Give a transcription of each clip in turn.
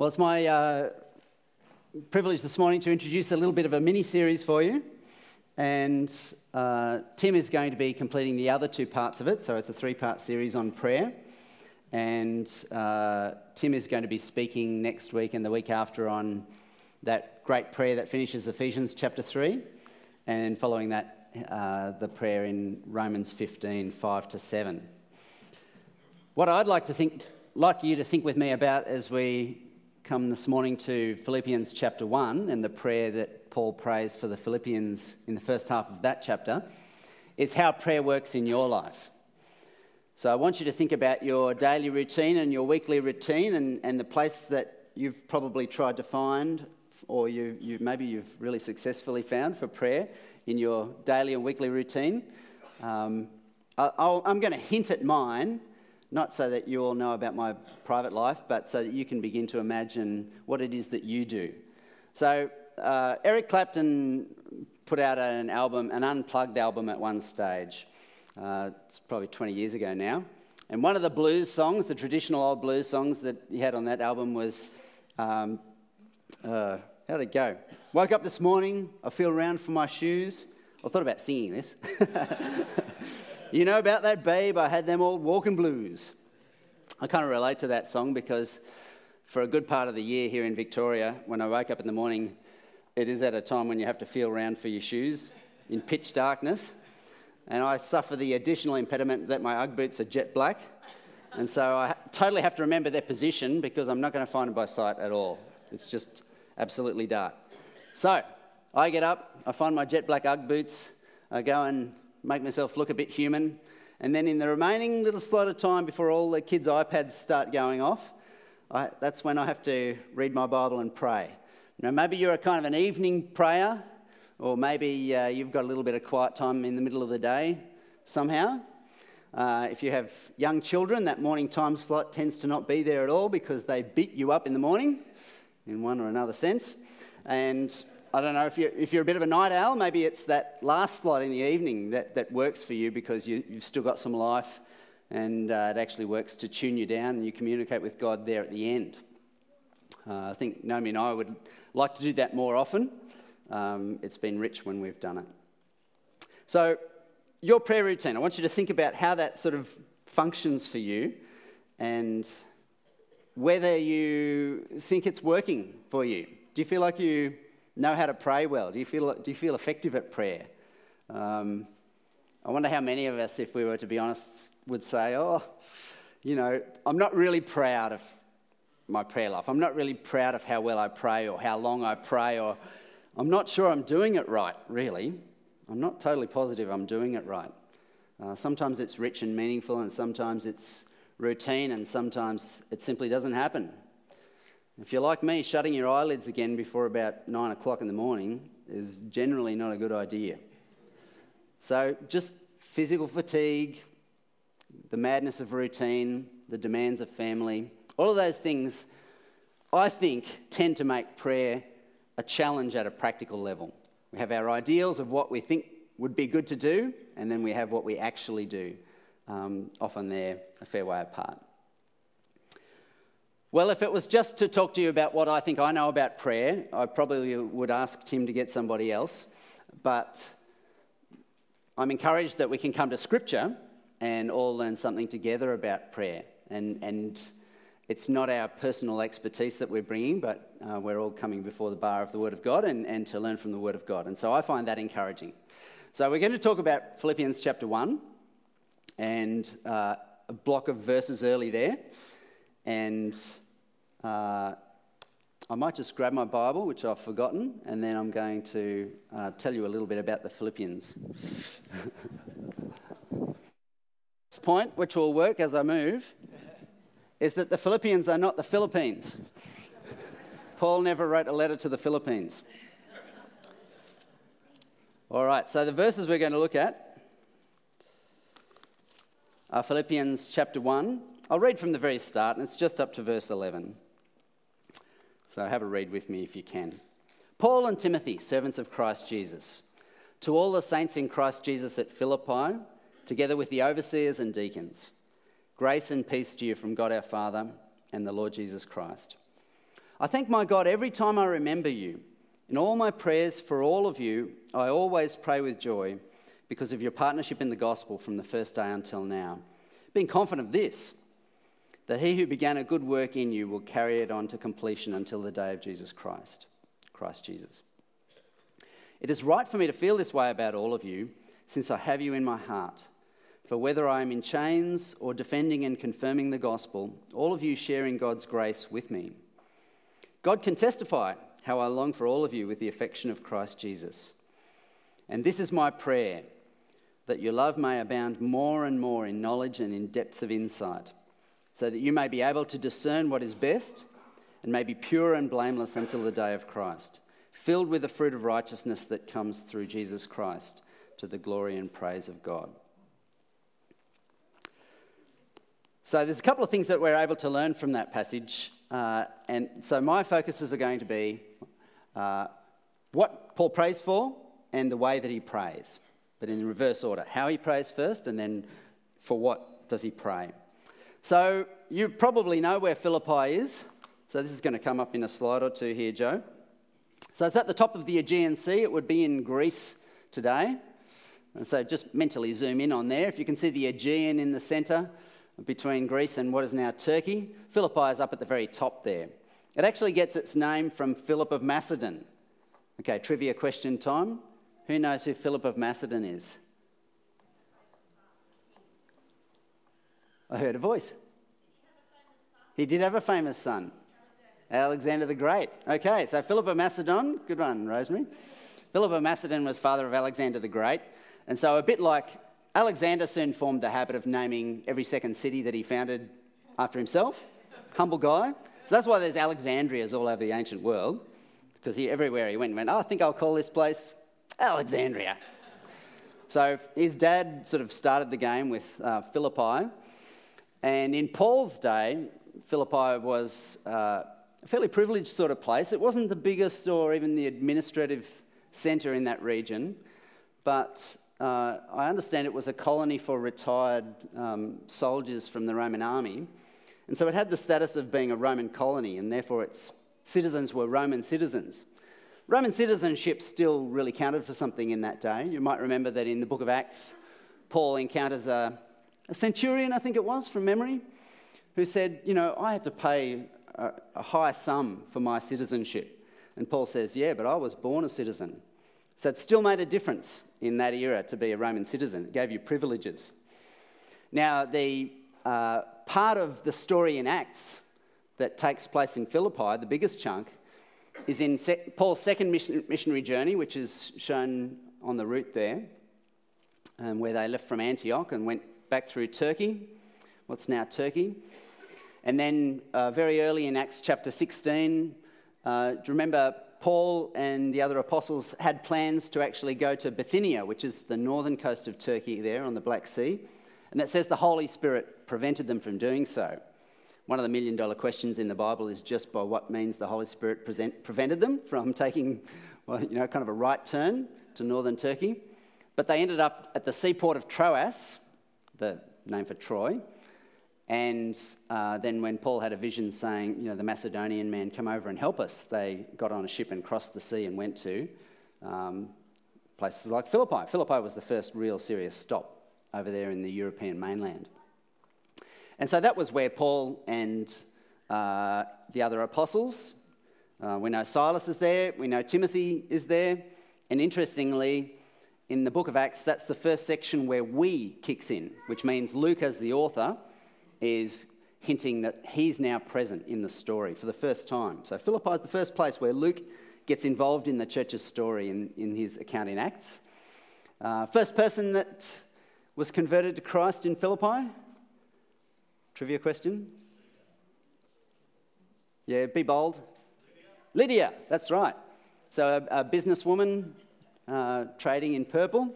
Well, it's my uh, privilege this morning to introduce a little bit of a mini series for you. And uh, Tim is going to be completing the other two parts of it. So it's a three part series on prayer. And uh, Tim is going to be speaking next week and the week after on that great prayer that finishes Ephesians chapter 3. And following that, uh, the prayer in Romans 15 5 to 7. What I'd like to think, like you to think with me about as we come this morning to Philippians chapter 1 and the prayer that Paul prays for the Philippians in the first half of that chapter is how prayer works in your life. So I want you to think about your daily routine and your weekly routine and, and the place that you've probably tried to find or you, you, maybe you've really successfully found for prayer in your daily and weekly routine. Um, I, I'm going to hint at mine not so that you all know about my private life, but so that you can begin to imagine what it is that you do. So, uh, Eric Clapton put out an album, an unplugged album at one stage. Uh, it's probably 20 years ago now. And one of the blues songs, the traditional old blues songs that he had on that album was um, uh, how'd it go? Woke up this morning, I feel around for my shoes. I thought about singing this. You know about that, babe? I had them old walking blues. I kind of relate to that song because for a good part of the year here in Victoria, when I wake up in the morning, it is at a time when you have to feel around for your shoes in pitch darkness. And I suffer the additional impediment that my Ugg boots are jet black. And so I totally have to remember their position because I'm not going to find them by sight at all. It's just absolutely dark. So I get up, I find my jet black Ugg boots, I go and make myself look a bit human. And then in the remaining little slot of time before all the kids' iPads start going off, I, that's when I have to read my Bible and pray. Now, maybe you're a kind of an evening prayer, or maybe uh, you've got a little bit of quiet time in the middle of the day somehow. Uh, if you have young children, that morning time slot tends to not be there at all because they beat you up in the morning, in one or another sense. And I don't know if you're, if you're a bit of a night owl, maybe it's that last slot in the evening that, that works for you because you, have still got some life and uh, it actually works to tune you down and you communicate with God there at the end. Uh, I think Naomi and I would like to do that more often. Um, it's been rich when we've done it. So, your prayer routine, I want you to think about how that sort of functions for you and whether you think it's working for you. Do you feel like you know how to pray well? Do you feel, do you feel effective at prayer? Um, I wonder how many of us, if we were to be honest, would say, Oh, you know, I'm not really proud of my prayer life. I'm not really proud of how well I pray or how long I pray, or I'm not sure I'm doing it right, really. I'm not totally positive I'm doing it right. Uh, sometimes it's rich and meaningful, and sometimes it's routine, and sometimes it simply doesn't happen. If you're like me, shutting your eyelids again before about nine o'clock in the morning is generally not a good idea. So, just physical fatigue, the madness of routine, the demands of family, all of those things, I think, tend to make prayer a challenge at a practical level. We have our ideals of what we think would be good to do, and then we have what we actually do. Um, often they're a fair way apart. Well, if it was just to talk to you about what I think I know about prayer, I probably would ask Tim to get somebody else. But I'm encouraged that we can come to Scripture and all learn something together about prayer. And, and it's not our personal expertise that we're bringing, but uh, we're all coming before the bar of the Word of God and, and to learn from the Word of God. And so I find that encouraging. So we're going to talk about Philippians chapter 1 and uh, a block of verses early there. And uh, I might just grab my Bible, which I've forgotten, and then I'm going to uh, tell you a little bit about the Philippians. this point, which will work as I move, is that the Philippians are not the Philippines. Paul never wrote a letter to the Philippines. All right, so the verses we're going to look at are Philippians chapter 1. I'll read from the very start, and it's just up to verse 11. So have a read with me if you can. Paul and Timothy, servants of Christ Jesus, to all the saints in Christ Jesus at Philippi, together with the overseers and deacons, grace and peace to you from God our Father and the Lord Jesus Christ. I thank my God every time I remember you. In all my prayers for all of you, I always pray with joy because of your partnership in the gospel from the first day until now. Being confident of this, that he who began a good work in you will carry it on to completion until the day of Jesus Christ. Christ Jesus. It is right for me to feel this way about all of you, since I have you in my heart. For whether I am in chains or defending and confirming the gospel, all of you share in God's grace with me. God can testify how I long for all of you with the affection of Christ Jesus. And this is my prayer that your love may abound more and more in knowledge and in depth of insight, so that you may be able to discern what is best and may be pure and blameless until the day of Christ, filled with the fruit of righteousness that comes through Jesus Christ to the glory and praise of God. So, there's a couple of things that we're able to learn from that passage. Uh, and so, my focuses are going to be uh, what Paul prays for and the way that he prays, but in reverse order. How he prays first, and then for what does he pray. So, you probably know where Philippi is. So this is going to come up in a slide or two here, Joe. So it's at the top of the Aegean Sea. It would be in Greece today. And so just mentally zoom in on there. If you can see the Aegean in the centre between Greece and what is now Turkey, Philippi is up at the very top there. It actually gets its name from Philip of Macedon. Okay, trivia question time. Who knows who Philip of Macedon is? I heard a voice. He did have a famous son. Alexander the Great. Okay, so Philip of Macedon, good one, Rosemary. Philip of Macedon was father of Alexander the Great. And so, a bit like Alexander soon formed the habit of naming every second city that he founded after himself. Humble guy. So that's why there's Alexandrias all over the ancient world, because he, everywhere he went, he went, oh, I think I'll call this place Alexandria. so his dad sort of started the game with uh, Philippi. And in Paul's day, Philippi was. Uh, a fairly privileged sort of place. It wasn't the biggest or even the administrative centre in that region, but uh, I understand it was a colony for retired um, soldiers from the Roman army. And so it had the status of being a Roman colony, and therefore its citizens were Roman citizens. Roman citizenship still really counted for something in that day. You might remember that in the book of Acts, Paul encounters a, a centurion, I think it was, from memory, who said, You know, I had to pay a, a high sum for my citizenship. And Paul says, Yeah, but I was born a citizen. So it still made a difference in that era to be a Roman citizen. It gave you privileges. Now, the uh, part of the story in Acts that takes place in Philippi, the biggest chunk, is in Paul's second mission- missionary journey, which is shown on the route there, um, where they left from Antioch and went back through Turkey, what's now Turkey. And then, uh, very early in Acts chapter 16, uh, do you remember Paul and the other apostles had plans to actually go to Bithynia, which is the northern coast of Turkey there on the Black Sea. And it says the Holy Spirit prevented them from doing so. One of the million dollar questions in the Bible is just by what means the Holy Spirit present, prevented them from taking, well, you know, kind of a right turn to northern Turkey. But they ended up at the seaport of Troas, the name for Troy, and uh, then when Paul had a vision saying, you know, the Macedonian man, come over and help us, they got on a ship and crossed the sea and went to um, places like Philippi. Philippi was the first real serious stop over there in the European mainland. And so that was where Paul and uh, the other apostles, uh, we know Silas is there, we know Timothy is there, and interestingly, in the book of Acts, that's the first section where we kicks in, which means Luke, as the author, is hinting that he's now present in the story for the first time. So Philippi is the first place where Luke gets involved in the church's story in, in his account in Acts. Uh, first person that was converted to Christ in Philippi? Trivia question? Yeah, be bold. Lydia, Lydia that's right. So a, a businesswoman uh, trading in purple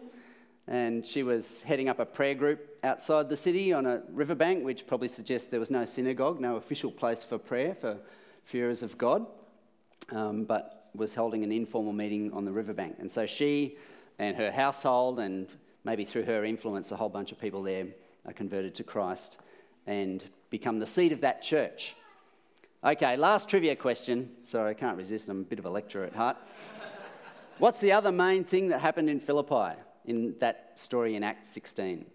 and she was heading up a prayer group outside the city on a riverbank, which probably suggests there was no synagogue, no official place for prayer for fearers of God, um, but was holding an informal meeting on the riverbank. And so she and her household, and maybe through her influence, a whole bunch of people there are converted to Christ and become the seed of that church. Okay, last trivia question. Sorry, I can't resist. I'm a bit of a lecturer at heart. What's the other main thing that happened in Philippi in that story in Acts 16?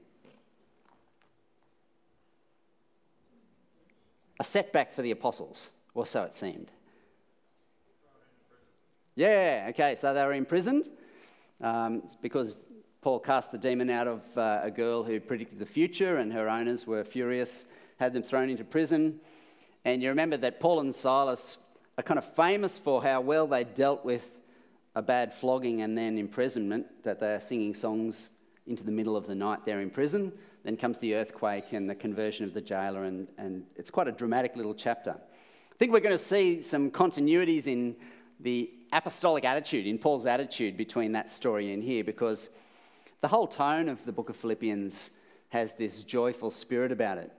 A setback for the apostles, or so it seemed. Yeah, okay, so they were imprisoned. Um, it's because Paul cast the demon out of uh, a girl who predicted the future, and her owners were furious, had them thrown into prison. And you remember that Paul and Silas are kind of famous for how well they dealt with a bad flogging and then imprisonment, that they are singing songs into the middle of the night there in prison. Then comes the earthquake and the conversion of the jailer, and, and it's quite a dramatic little chapter. I think we're going to see some continuities in the apostolic attitude, in Paul's attitude between that story and here, because the whole tone of the book of Philippians has this joyful spirit about it.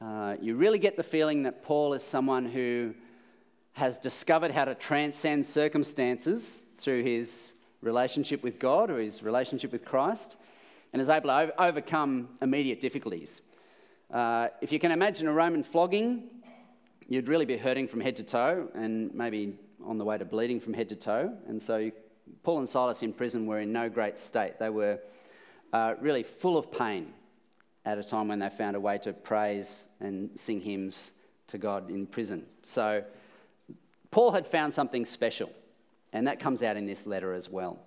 Uh, you really get the feeling that Paul is someone who has discovered how to transcend circumstances through his relationship with God or his relationship with Christ and is able to overcome immediate difficulties. Uh, if you can imagine a Roman flogging, you'd really be hurting from head to toe and maybe on the way to bleeding from head to toe. And so Paul and Silas in prison were in no great state. They were uh, really full of pain at a time when they found a way to praise and sing hymns to God in prison. So Paul had found something special, and that comes out in this letter as well.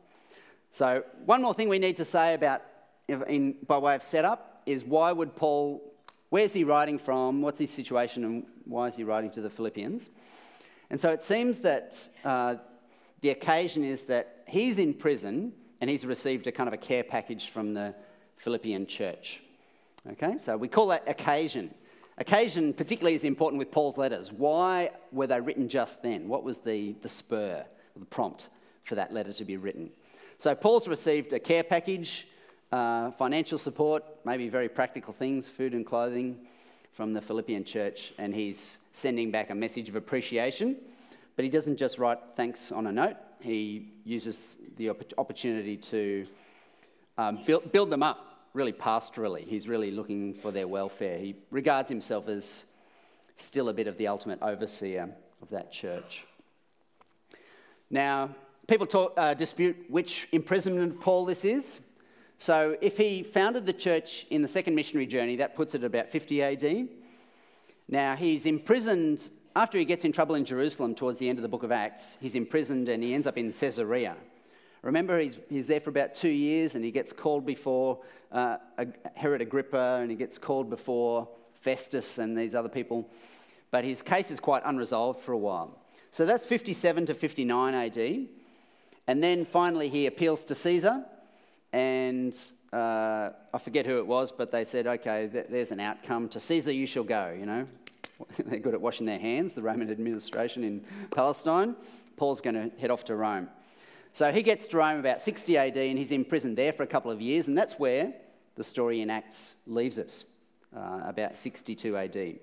So, one more thing we need to say about, in, by way of setup, is why would Paul, where's he writing from, what's his situation, and why is he writing to the Philippians? And so it seems that uh, the occasion is that he's in prison and he's received a kind of a care package from the Philippian church. Okay, so we call that occasion. Occasion, particularly, is important with Paul's letters. Why were they written just then? What was the, the spur, the prompt for that letter to be written? So, Paul's received a care package, uh, financial support, maybe very practical things, food and clothing from the Philippian church, and he's sending back a message of appreciation. But he doesn't just write thanks on a note, he uses the opportunity to um, build, build them up really pastorally. He's really looking for their welfare. He regards himself as still a bit of the ultimate overseer of that church. Now, people talk, uh, dispute which imprisonment of Paul this is. So, if he founded the church in the second missionary journey, that puts it at about 50 AD. Now, he's imprisoned after he gets in trouble in Jerusalem towards the end of the book of Acts. He's imprisoned and he ends up in Caesarea. Remember, he's, he's there for about two years and he gets called before uh, Herod Agrippa and he gets called before Festus and these other people. But his case is quite unresolved for a while. So that's 57 to 59 AD. And then finally he appeals to Caesar and uh, I forget who it was, but they said, okay, th- there's an outcome. To Caesar you shall go, you know. They're good at washing their hands, the Roman administration in Palestine. Paul's going to head off to Rome. So he gets to Rome about 60 AD and he's imprisoned there for a couple of years, and that's where the story in Acts leaves us, uh, about 62 AD.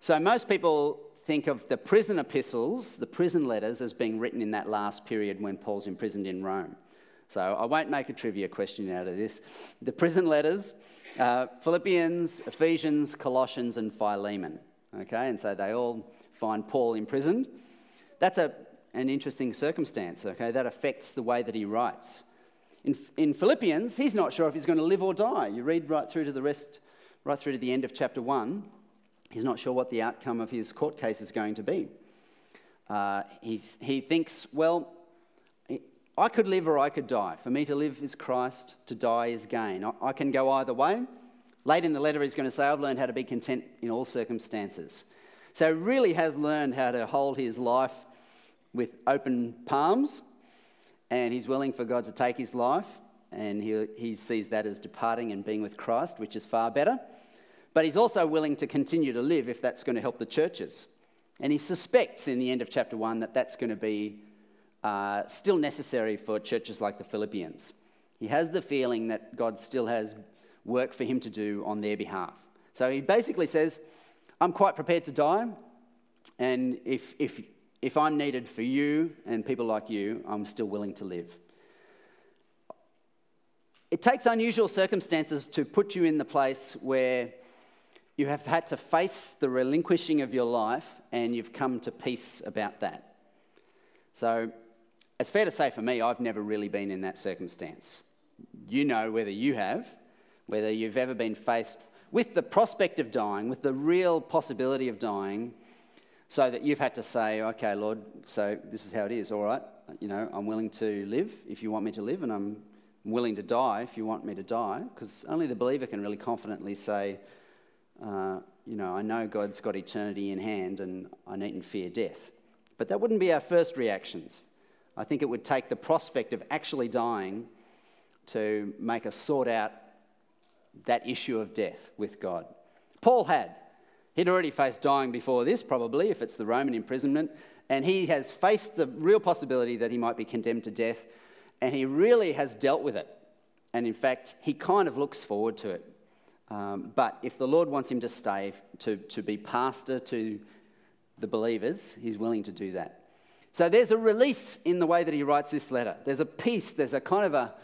So most people think of the prison epistles, the prison letters, as being written in that last period when Paul's imprisoned in Rome. So I won't make a trivia question out of this. The prison letters uh, Philippians, Ephesians, Colossians, and Philemon. Okay, and so they all find Paul imprisoned. That's a an interesting circumstance, okay? That affects the way that he writes. In, in Philippians, he's not sure if he's going to live or die. You read right through to the rest, right through to the end of chapter 1. He's not sure what the outcome of his court case is going to be. Uh, he, he thinks, well, I could live or I could die. For me to live is Christ, to die is gain. I, I can go either way. Late in the letter, he's going to say, I've learned how to be content in all circumstances. So, he really has learned how to hold his life with open palms, and he's willing for God to take his life, and he, he sees that as departing and being with Christ, which is far better. But he's also willing to continue to live if that's going to help the churches. And he suspects in the end of chapter 1 that that's going to be uh, still necessary for churches like the Philippians. He has the feeling that God still has work for him to do on their behalf. So he basically says, I'm quite prepared to die, and if, if if I'm needed for you and people like you, I'm still willing to live. It takes unusual circumstances to put you in the place where you have had to face the relinquishing of your life and you've come to peace about that. So it's fair to say for me, I've never really been in that circumstance. You know whether you have, whether you've ever been faced with the prospect of dying, with the real possibility of dying, so that you've had to say, okay, Lord, so this is how it is, all right, you know, I'm willing to live if you want me to live, and I'm willing to die if you want me to die, because only the believer can really confidently say, uh, you know, I know God's got eternity in hand and I needn't fear death. But that wouldn't be our first reactions. I think it would take the prospect of actually dying to make us sort out that issue of death with God. Paul had. He'd already faced dying before this, probably, if it's the Roman imprisonment, and he has faced the real possibility that he might be condemned to death, and he really has dealt with it. And in fact, he kind of looks forward to it. Um, but if the Lord wants him to stay, to, to be pastor to the believers, he's willing to do that. So there's a release in the way that he writes this letter. There's a peace, there's a kind of a,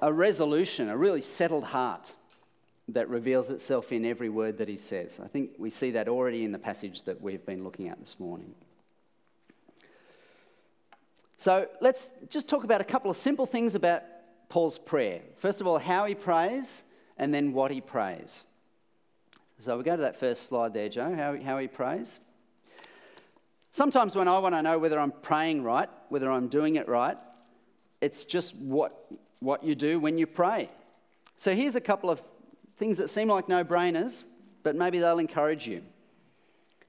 a resolution, a really settled heart that reveals itself in every word that he says. I think we see that already in the passage that we've been looking at this morning. So let's just talk about a couple of simple things about Paul's prayer. First of all, how he prays, and then what he prays. So we go to that first slide there, Joe, how, how he prays. Sometimes when I want to know whether I'm praying right, whether I'm doing it right, it's just what, what you do when you pray. So here's a couple of things that seem like no brainers, but maybe they'll encourage you.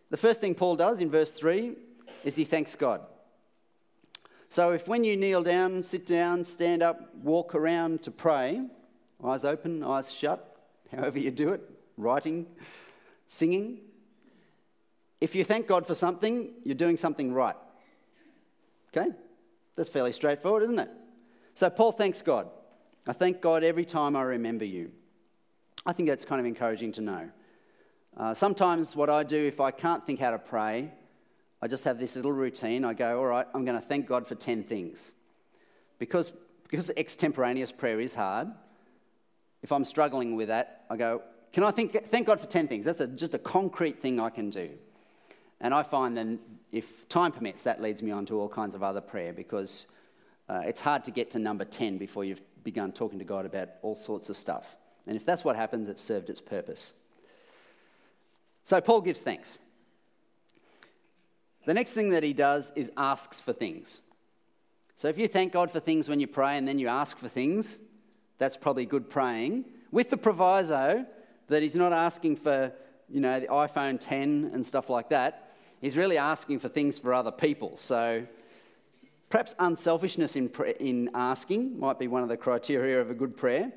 The first thing Paul does in verse 3 is he thanks God. So if when you kneel down, sit down, stand up, walk around to pray, eyes open, eyes shut, however you do it, writing, singing, if you thank God for something, you're doing something right. Okay? That's fairly straightforward, isn't it? So Paul thanks God. I thank God every time I remember you. I think that's kind of encouraging to know. Uh, sometimes, what I do if I can't think how to pray, I just have this little routine. I go, all right, I'm going to thank God for 10 things. Because, because extemporaneous prayer is hard, if I'm struggling with that, I go, can I think, thank God for 10 things? That's a, just a concrete thing I can do. And I find then, if time permits, that leads me on to all kinds of other prayer because uh, it's hard to get to number 10 before you've begun talking to God about all sorts of stuff. And if that's what happens, it's served its purpose. So Paul gives thanks. The next thing that he does is asks for things. So if you thank God for things when you pray and then you ask for things, that's probably good praying, with the proviso that he's not asking for, you know, the iPhone 10 and stuff like that. He's really asking for things for other people. So perhaps unselfishness in, in asking might be one of the criteria of a good prayer.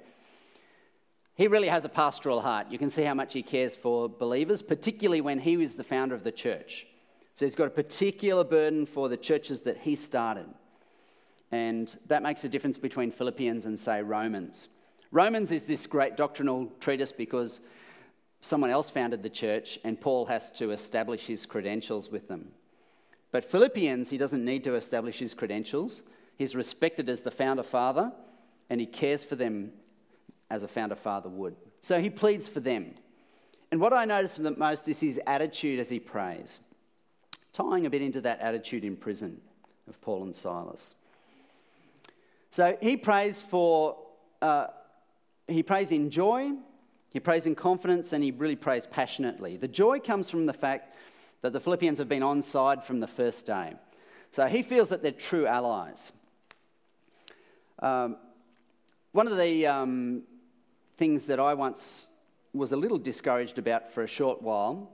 He really has a pastoral heart. You can see how much he cares for believers, particularly when he was the founder of the church. So he's got a particular burden for the churches that he started. And that makes a difference between Philippians and, say, Romans. Romans is this great doctrinal treatise because someone else founded the church, and Paul has to establish his credentials with them. But Philippians, he doesn't need to establish his credentials. He's respected as the founder father, and he cares for them as a founder father would. So he pleads for them. And what I notice the most is his attitude as he prays, tying a bit into that attitude in prison of Paul and Silas. So he prays for, uh, he prays in joy, he prays in confidence and he really prays passionately. The joy comes from the fact that the Philippians have been on side from the first day. So he feels that they're true allies. Um, one of the um, things that I once was a little discouraged about for a short while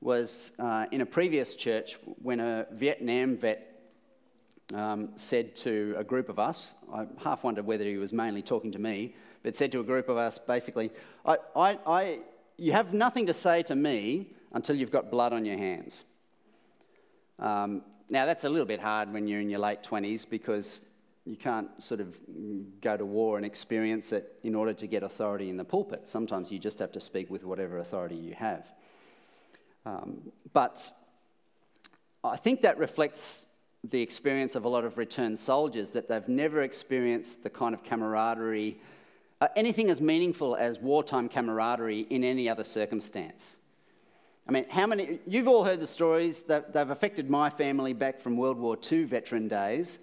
was uh, in a previous church when a Vietnam vet um, said to a group of us, I half wondered whether he was mainly talking to me, but said to a group of us basically, I, I, I, you have nothing to say to me until you've got blood on your hands. Um, now, that's a little bit hard when you're in your late 20s because you can't sort of go to war and experience it in order to get authority in the pulpit. Sometimes you just have to speak with whatever authority you have. Um, but I think that reflects the experience of a lot of returned soldiers that they've never experienced the kind of camaraderie uh, anything as meaningful as wartime camaraderie in any other circumstance. I mean, how many, you've all heard the stories that they've affected my family back from World War II veteran days,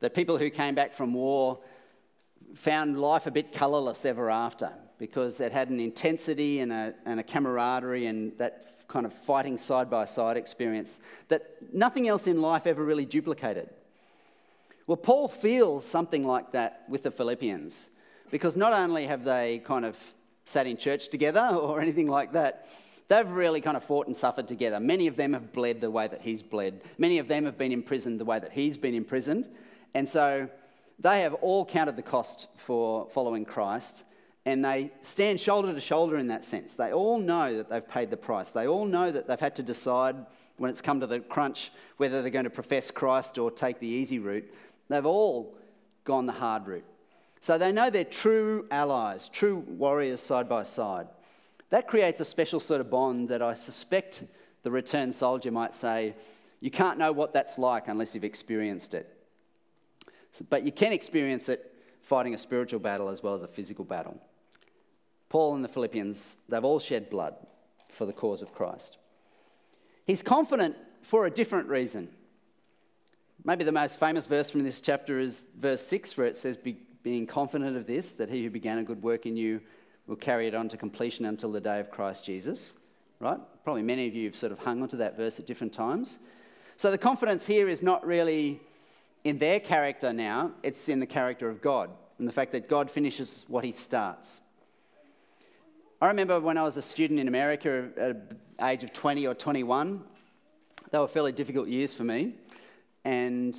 that people who came back from war found life a bit colourless ever after because it had an intensity and a, and a camaraderie and that kind of fighting side by side experience that nothing else in life ever really duplicated. Well, Paul feels something like that with the Philippians because not only have they kind of sat in church together or anything like that, they've really kind of fought and suffered together. Many of them have bled the way that he's bled, many of them have been imprisoned the way that he's been imprisoned. And so they have all counted the cost for following Christ and they stand shoulder to shoulder in that sense. They all know that they've paid the price. They all know that they've had to decide when it's come to the crunch whether they're going to profess Christ or take the easy route. They've all gone the hard route. So they know they're true allies, true warriors side by side. That creates a special sort of bond that I suspect the returned soldier might say, you can't know what that's like unless you've experienced it. So, but you can experience it fighting a spiritual battle as well as a physical battle. Paul and the Philippians, they've all shed blood for the cause of Christ. He's confident for a different reason. Maybe the most famous verse from this chapter is verse 6, where it says, Being confident of this, that he who began a good work in you will carry it on to completion until the day of Christ Jesus. Right? Probably many of you have sort of hung onto that verse at different times. So the confidence here is not really in their character now, it's in the character of God and the fact that God finishes what he starts. I remember when I was a student in America at the age of 20 or 21, they were fairly difficult years for me. And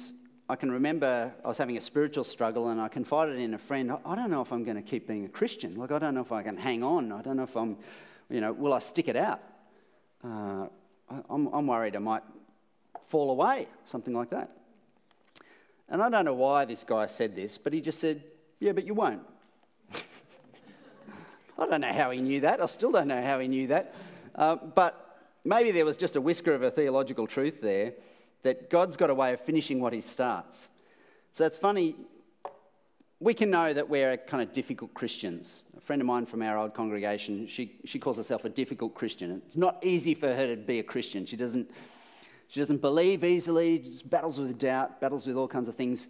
I can remember I was having a spiritual struggle and I confided in a friend, I don't know if I'm going to keep being a Christian. Like, I don't know if I can hang on. I don't know if I'm, you know, will I stick it out? Uh, I'm, I'm worried I might fall away, something like that. And I don't know why this guy said this, but he just said, Yeah, but you won't. I don't know how he knew that. I still don't know how he knew that. Uh, but maybe there was just a whisker of a theological truth there that God's got a way of finishing what he starts. So it's funny, we can know that we're kind of difficult Christians. A friend of mine from our old congregation, she, she calls herself a difficult Christian. It's not easy for her to be a Christian. She doesn't, she doesn't believe easily, battles with doubt, battles with all kinds of things.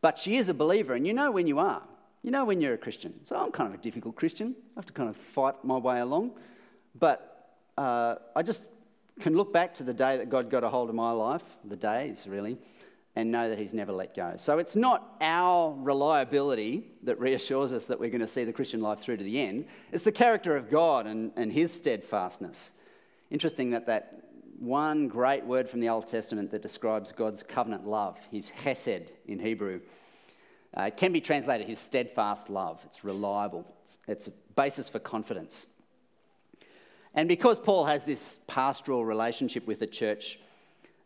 But she is a believer, and you know when you are. You know when you're a Christian. So I'm kind of a difficult Christian. I have to kind of fight my way along. But uh, I just can look back to the day that God got a hold of my life, the days really, and know that He's never let go. So it's not our reliability that reassures us that we're going to see the Christian life through to the end. It's the character of God and, and His steadfastness. Interesting that that one great word from the Old Testament that describes God's covenant love, His hesed in Hebrew, uh, it can be translated his steadfast love. It's reliable, it's, it's a basis for confidence. And because Paul has this pastoral relationship with the church,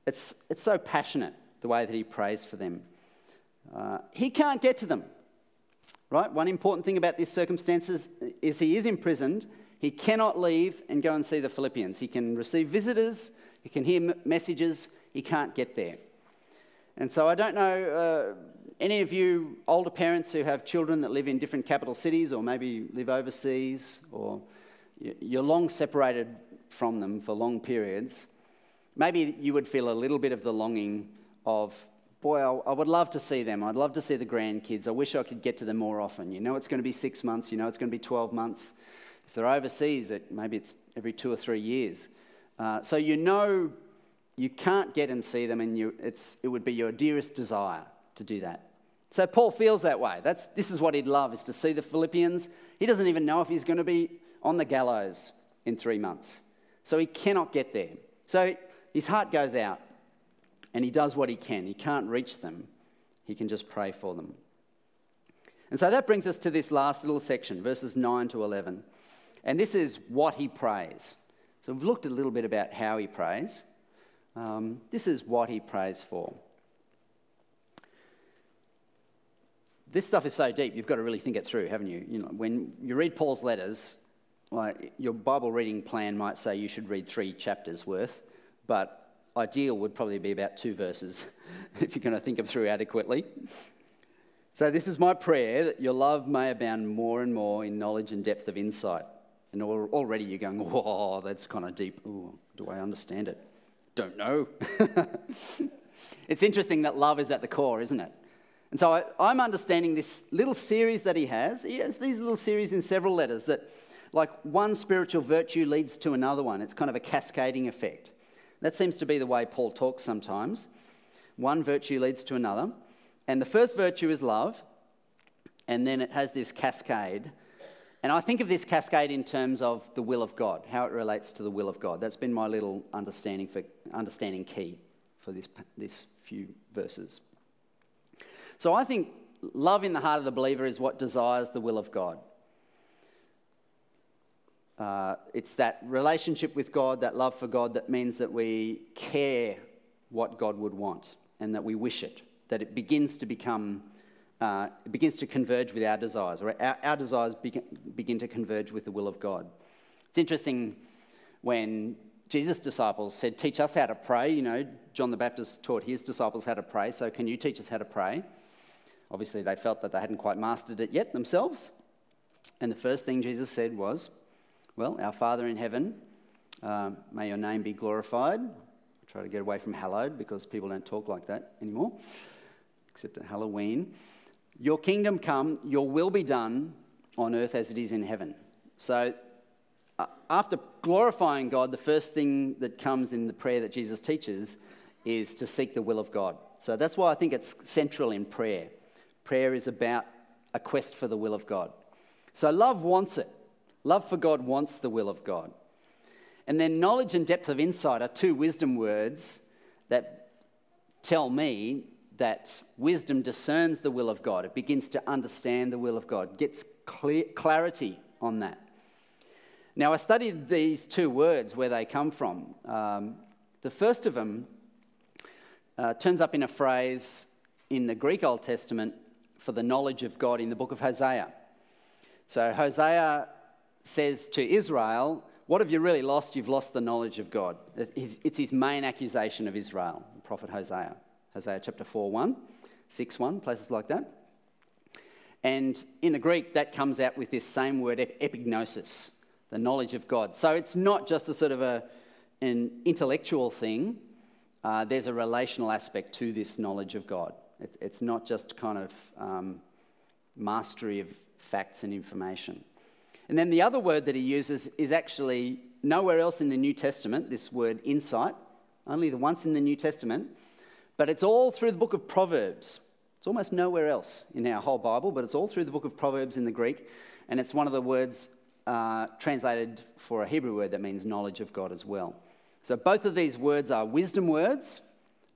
it's, it's so passionate the way that he prays for them. Uh, he can't get to them, right? One important thing about these circumstances is he is imprisoned. He cannot leave and go and see the Philippians. He can receive visitors, he can hear messages, he can't get there. And so I don't know. Uh, any of you older parents who have children that live in different capital cities or maybe live overseas or you're long separated from them for long periods, maybe you would feel a little bit of the longing of, boy, I would love to see them. I'd love to see the grandkids. I wish I could get to them more often. You know it's going to be six months, you know it's going to be 12 months. If they're overseas, it, maybe it's every two or three years. Uh, so you know you can't get and see them, and you, it would be your dearest desire to do that. So Paul feels that way. That's, this is what he'd love, is to see the Philippians. He doesn't even know if he's going to be on the gallows in three months. So he cannot get there. So his heart goes out and he does what he can. He can't reach them, he can just pray for them. And so that brings us to this last little section, verses 9 to 11. And this is what he prays. So we've looked a little bit about how he prays. Um, this is what he prays for. this stuff is so deep, you've got to really think it through, haven't you? you know, when you read Paul's letters, like your Bible reading plan might say you should read three chapters worth, but ideal would probably be about two verses if you're going to think them through adequately. So, this is my prayer that your love may abound more and more in knowledge and depth of insight. And already you're going, whoa, that's kind of deep. Ooh, do I understand it? Don't know. it's interesting that love is at the core, isn't it? And so I, am understanding this little series that he has. He has these little series in several letters that, like, one spiritual virtue leads to another one. It's kind of a cascading effect. That seems to be the way Paul talks sometimes. One virtue leads to another. And the first virtue is love, and then it has this cascade. And I think of this cascade in terms of the will of God, how it relates to the will of God. That's been my little understanding, for, understanding key for this, this few verses. So I think love in the heart of the believer is what desires the will of God. Uh, it's that relationship with God, that love for God, that means that we care what God would want and that we wish it, that it begins to become, uh, it begins to converge with our desires, or our, our desires begin, begin to converge with the will of God. It's interesting when Jesus' disciples said, Teach us how to pray. You know, John the Baptist taught his disciples how to pray, so can you teach us how to pray? Obviously, they felt that they hadn't quite mastered it yet themselves. And the first thing Jesus said was, Well, our Father in heaven, uh, may your name be glorified. I try to get away from hallowed because people don't talk like that anymore, except at Halloween. Your kingdom come, your will be done on earth as it is in heaven. So, uh, after glorifying God, the first thing that comes in the prayer that Jesus teaches is to seek the will of God. So that's why I think it's central in prayer. Prayer is about a quest for the will of God. So love wants it. Love for God wants the will of God. And then knowledge and depth of insight are two wisdom words that tell me that wisdom discerns the will of God. It begins to understand the will of God, gets clear, clarity on that. Now, I studied these two words where they come from. Um, the first of them uh, turns up in a phrase in the Greek Old Testament for the knowledge of God in the book of Hosea. So Hosea says to Israel, What have you really lost? You've lost the knowledge of God. It's his main accusation of Israel, the prophet Hosea. Hosea chapter 4 1, 6 1, places like that. And in the Greek, that comes out with this same word, epignosis, the knowledge of God. So it's not just a sort of a, an intellectual thing, uh, there's a relational aspect to this knowledge of God. It, it's not just kind of um, mastery of facts and information. And then the other word that he uses is actually nowhere else in the New Testament, this word insight, only the once in the New Testament, but it's all through the book of Proverbs. It's almost nowhere else in our whole Bible, but it's all through the book of Proverbs in the Greek, and it's one of the words uh, translated for a Hebrew word that means knowledge of God as well. So both of these words are wisdom words,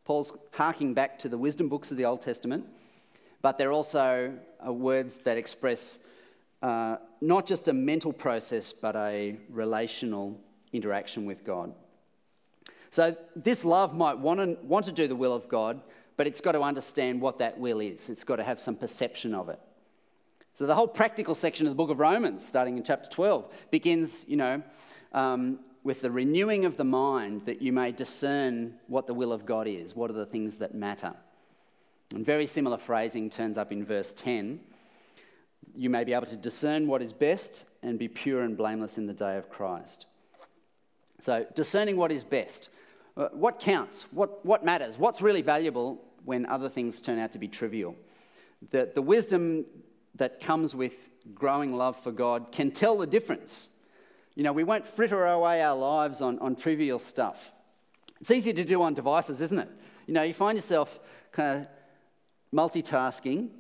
Paul's harking back to the wisdom books of the Old Testament, but they're also uh, words that express uh, not just a mental process, but a relational interaction with God. So, this love might want to, want to do the will of God, but it's got to understand what that will is. It's got to have some perception of it. So, the whole practical section of the book of Romans, starting in chapter 12, begins, you know, um, with the renewing of the mind that you may discern what the will of God is, what are the things that matter. And very similar phrasing turns up in verse 10. You may be able to discern what is best and be pure and blameless in the day of Christ. So, discerning what is best. Uh, what counts? What, what matters? What's really valuable when other things turn out to be trivial? The, the wisdom that comes with growing love for God can tell the difference you know, we won't fritter away our lives on, on trivial stuff. It's easy to do on devices, isn't it? You know, you find yourself kind of multitasking.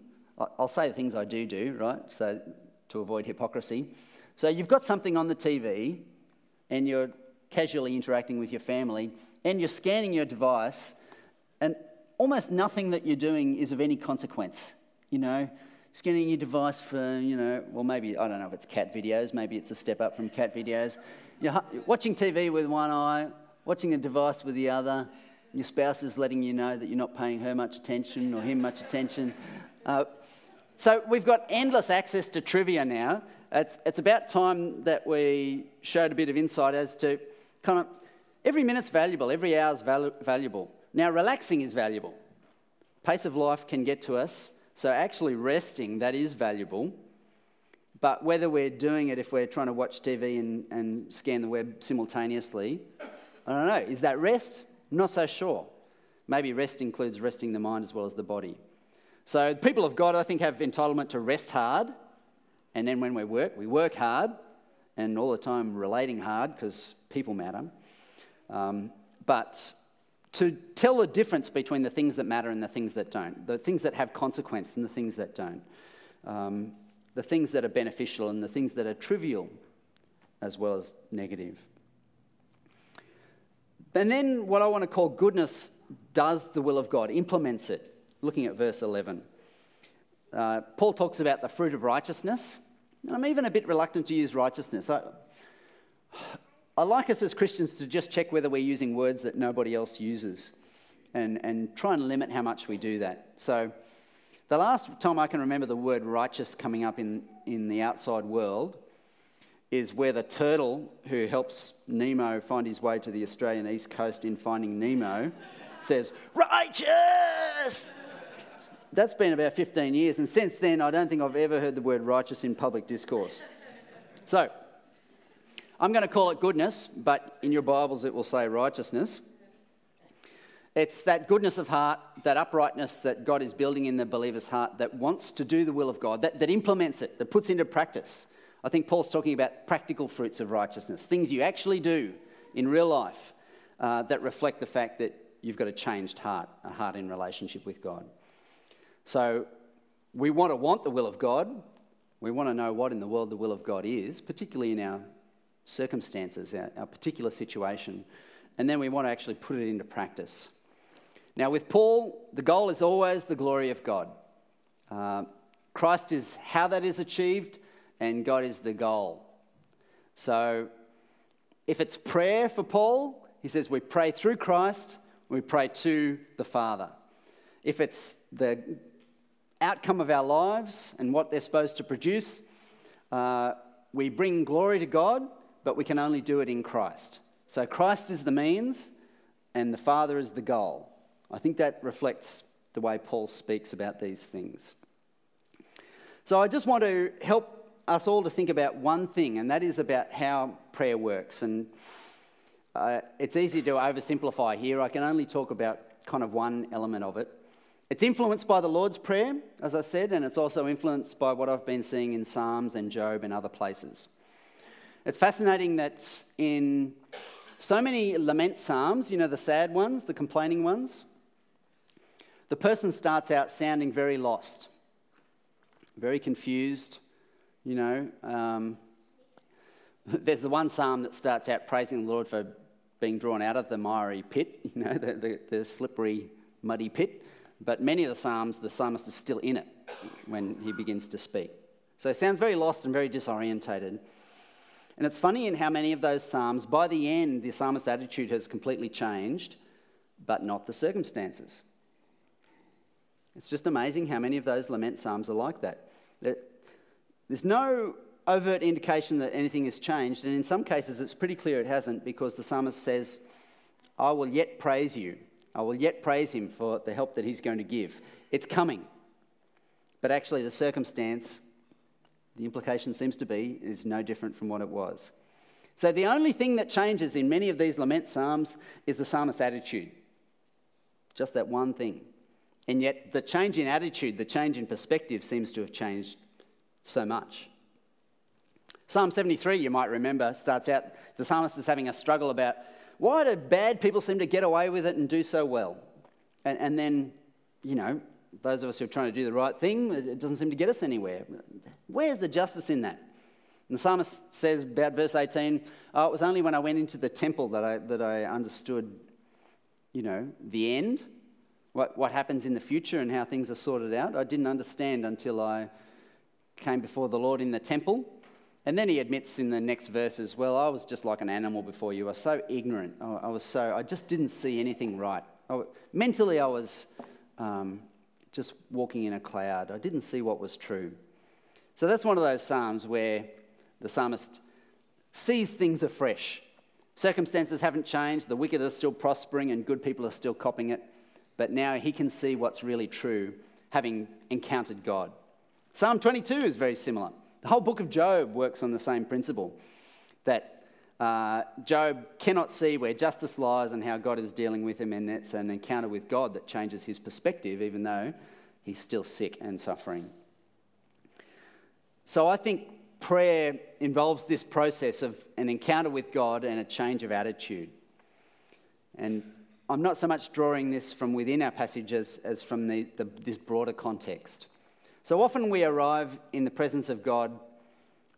I'll say the things I do do, right? So to avoid hypocrisy. So you've got something on the TV and you're casually interacting with your family and you're scanning your device and almost nothing that you're doing is of any consequence. You know, scanning your device for, you know, well, maybe, I don't know if it's cat videos, maybe it's a step up from cat videos. You're watching TV with one eye, watching a device with the other. Your spouse is letting you know that you're not paying her much attention or him much attention. Uh, so we've got endless access to trivia now. It's, it's about time that we showed a bit of insight as to kind of every minute's valuable, every hour's valu- valuable. Now, relaxing is valuable. Pace of life can get to us So, actually, resting, that is valuable. But whether we're doing it if we're trying to watch TV and, and scan the web simultaneously, I don't know. Is that rest? Not so sure. Maybe rest includes resting the mind as well as the body. So, people of God, I think, have entitlement to rest hard. And then when we work, we work hard and all the time relating hard because people matter. Um, but to tell the difference between the things that matter and the things that don't, the things that have consequence and the things that don't, um, the things that are beneficial and the things that are trivial as well as negative. And then what I want to call goodness does the will of God, implements it. Looking at verse 11. Uh, Paul talks about the fruit of righteousness. I'm even a bit reluctant to use righteousness. I, I like us as Christians to just check whether we're using words that nobody else uses and, and try and limit how much we do that. So, the last time I can remember the word righteous coming up in, in the outside world is where the turtle who helps Nemo find his way to the Australian east coast in Finding Nemo says, Righteous! That's been about 15 years, and since then, I don't think I've ever heard the word righteous in public discourse. So, I'm going to call it goodness, but in your Bibles it will say righteousness. It's that goodness of heart, that uprightness that God is building in the believer's heart that wants to do the will of God, that, that implements it, that puts into practice. I think Paul's talking about practical fruits of righteousness, things you actually do in real life uh, that reflect the fact that you've got a changed heart, a heart in relationship with God. So we want to want the will of God. We want to know what in the world the will of God is, particularly in our circumstances, our, our particular situation, and then we want to actually put it into practice. Now, with Paul, the goal is always the glory of God. Uh, Christ is how that is achieved, and God is the goal. So, if it's prayer for Paul, he says we pray through Christ, we pray to the Father. If it's the outcome of our lives and what they're supposed to produce, uh, we bring glory to God but we can only do it in Christ. So Christ is the means and the Father is the goal. I think that reflects the way Paul speaks about these things. So I just want to help us all to think about one thing, and that is about how prayer works. And uh, it's easy to oversimplify here. I can only talk about kind of one element of it. It's influenced by the Lord's Prayer, as I said, and it's also influenced by what I've been seeing in Psalms and Job and other places. It's fascinating that in so many lament psalms, you know, the sad ones, the complaining ones, the person starts out sounding very lost, very confused, you know. Um, there's the one psalm that starts out praising the Lord for being drawn out of the miry pit, you know, the, the, the slippery, muddy pit. But many of the psalms, the psalmist is still in it when he begins to speak. So it sounds very lost and very disorientated. And it's funny in how many of those Psalms, by the end, the psalmist's attitude has completely changed, but not the circumstances. It's just amazing how many of those lament Psalms are like that. There's no overt indication that anything has changed, and in some cases it's pretty clear it hasn't because the psalmist says, I will yet praise you. I will yet praise him for the help that he's going to give. It's coming. But actually, the circumstance the implication seems to be is no different from what it was. So the only thing that changes in many of these lament psalms is the psalmist's attitude. Just that one thing. And yet, the change in attitude, the change in perspective seems to have changed so much. Psalm 73, you might remember, starts out the psalmist is having a struggle about why do bad people seem to get away with it and do so well? And, and then, you know, those of us who are trying to do the right thing, it doesn't seem to get us anywhere. Where's the justice in that? And the psalmist says about verse 18, oh, it was only when I went into the temple that I, that I understood, you know, the end, what, what happens in the future and how things are sorted out. I didn't understand until I came before the Lord in the temple. And then he admits in the next verses, well, I was just like an animal before you. I was so ignorant. I was so, I just didn't see anything right. I, mentally, I was um, just walking in a cloud. I didn't see what was true. So that's one of those Psalms where the psalmist sees things afresh. Circumstances haven't changed, the wicked are still prospering, and good people are still copying it. But now he can see what's really true, having encountered God. Psalm 22 is very similar. The whole book of Job works on the same principle that uh, Job cannot see where justice lies and how God is dealing with him, and it's an encounter with God that changes his perspective, even though he's still sick and suffering. So I think prayer involves this process of an encounter with God and a change of attitude. And I'm not so much drawing this from within our passage as, as from the, the, this broader context. So often we arrive in the presence of God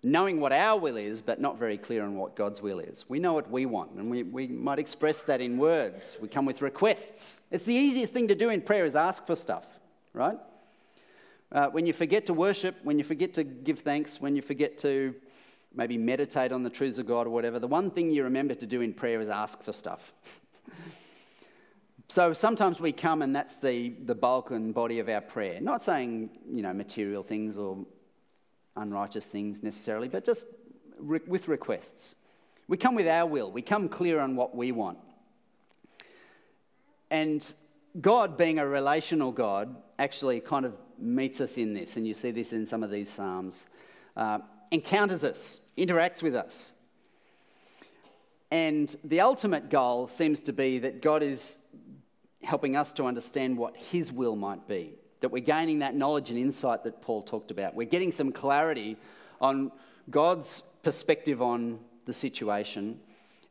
knowing what our will is, but not very clear on what God's will is. We know what we want, and we, we might express that in words. We come with requests. It's the easiest thing to do in prayer is ask for stuff, right? Uh, when you forget to worship, when you forget to give thanks, when you forget to maybe meditate on the truths of God or whatever, the one thing you remember to do in prayer is ask for stuff. so sometimes we come and that's the, the bulk and body of our prayer. Not saying, you know, material things or unrighteous things necessarily, but just re- with requests. We come with our will, we come clear on what we want. And God, being a relational God, actually kind of meets us in this, and you see this in some of these Psalms, uh, encounters us, interacts with us. And the ultimate goal seems to be that God is helping us to understand what His will might be that we're gaining that knowledge and insight that Paul talked about. We're getting some clarity on God's perspective on the situation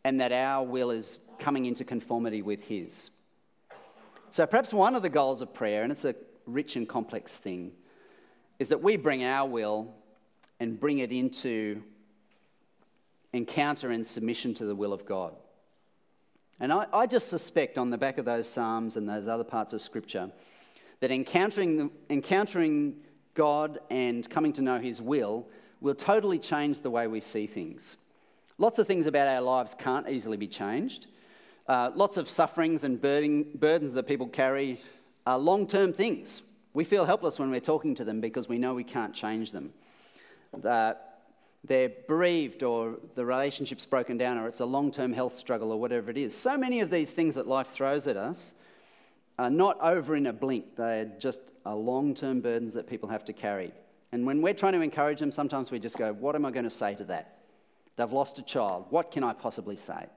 and that our will is coming into conformity with His. So, perhaps one of the goals of prayer, and it's a rich and complex thing, is that we bring our will and bring it into encounter and submission to the will of God. And I, I just suspect on the back of those Psalms and those other parts of Scripture that encountering, encountering God and coming to know His will will totally change the way we see things. Lots of things about our lives can't easily be changed. Uh, lots of sufferings and burden, burdens that people carry are long term things. We feel helpless when we're talking to them because we know we can't change them. They're bereaved, or the relationship's broken down, or it's a long term health struggle, or whatever it is. So many of these things that life throws at us are not over in a blink. They're just uh, long term burdens that people have to carry. And when we're trying to encourage them, sometimes we just go, What am I going to say to that? They've lost a child. What can I possibly say?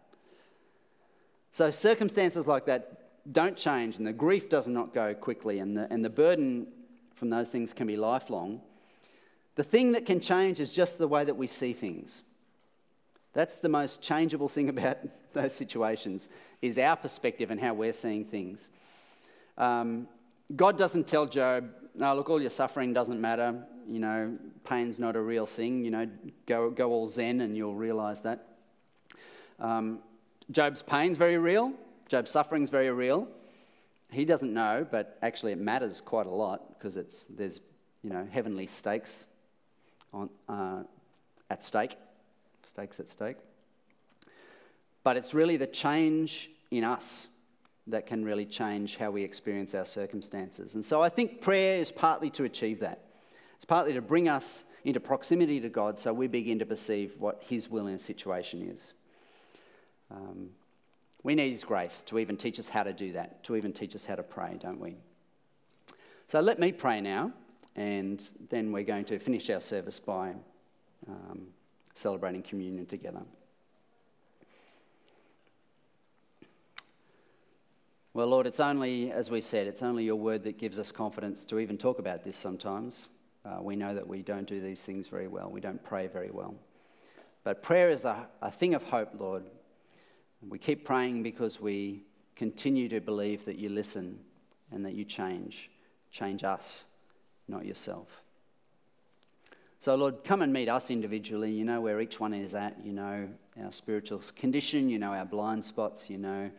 So, circumstances like that don't change, and the grief does not go quickly, and the, and the burden from those things can be lifelong. The thing that can change is just the way that we see things. That's the most changeable thing about those situations is our perspective and how we're seeing things. Um, God doesn't tell Job, look, all your suffering doesn't matter. You know, pain's not a real thing. You know, go, go all zen and you'll realize that. Um, Job's pain's very real. Job's suffering's very real. He doesn't know, but actually it matters quite a lot because it's, there's, you know, heavenly stakes on, uh, at stake. Stakes at stake. But it's really the change in us that can really change how we experience our circumstances. And so I think prayer is partly to achieve that. It's partly to bring us into proximity to God so we begin to perceive what His will in a situation is. Um, we need His grace to even teach us how to do that, to even teach us how to pray, don't we? So let me pray now, and then we're going to finish our service by um, celebrating communion together. Well, Lord, it's only, as we said, it's only your word that gives us confidence to even talk about this sometimes. Uh, we know that we don't do these things very well, we don't pray very well. But prayer is a, a thing of hope, Lord. We keep praying because we continue to believe that you listen and that you change. Change us, not yourself. So, Lord, come and meet us individually. You know where each one is at. You know our spiritual condition. You know our blind spots. You know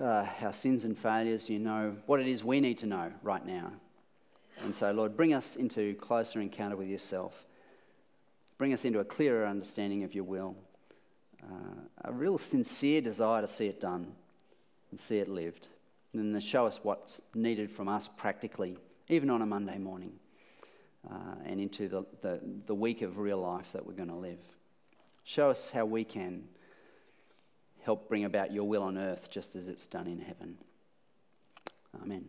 uh, our sins and failures, you know what it is we need to know right now. And so, Lord, bring us into closer encounter with yourself. Bring us into a clearer understanding of your will. Uh, a real sincere desire to see it done and see it lived. And then show us what's needed from us practically, even on a Monday morning, uh, and into the, the, the week of real life that we're going to live. Show us how we can help bring about your will on earth just as it's done in heaven. Amen.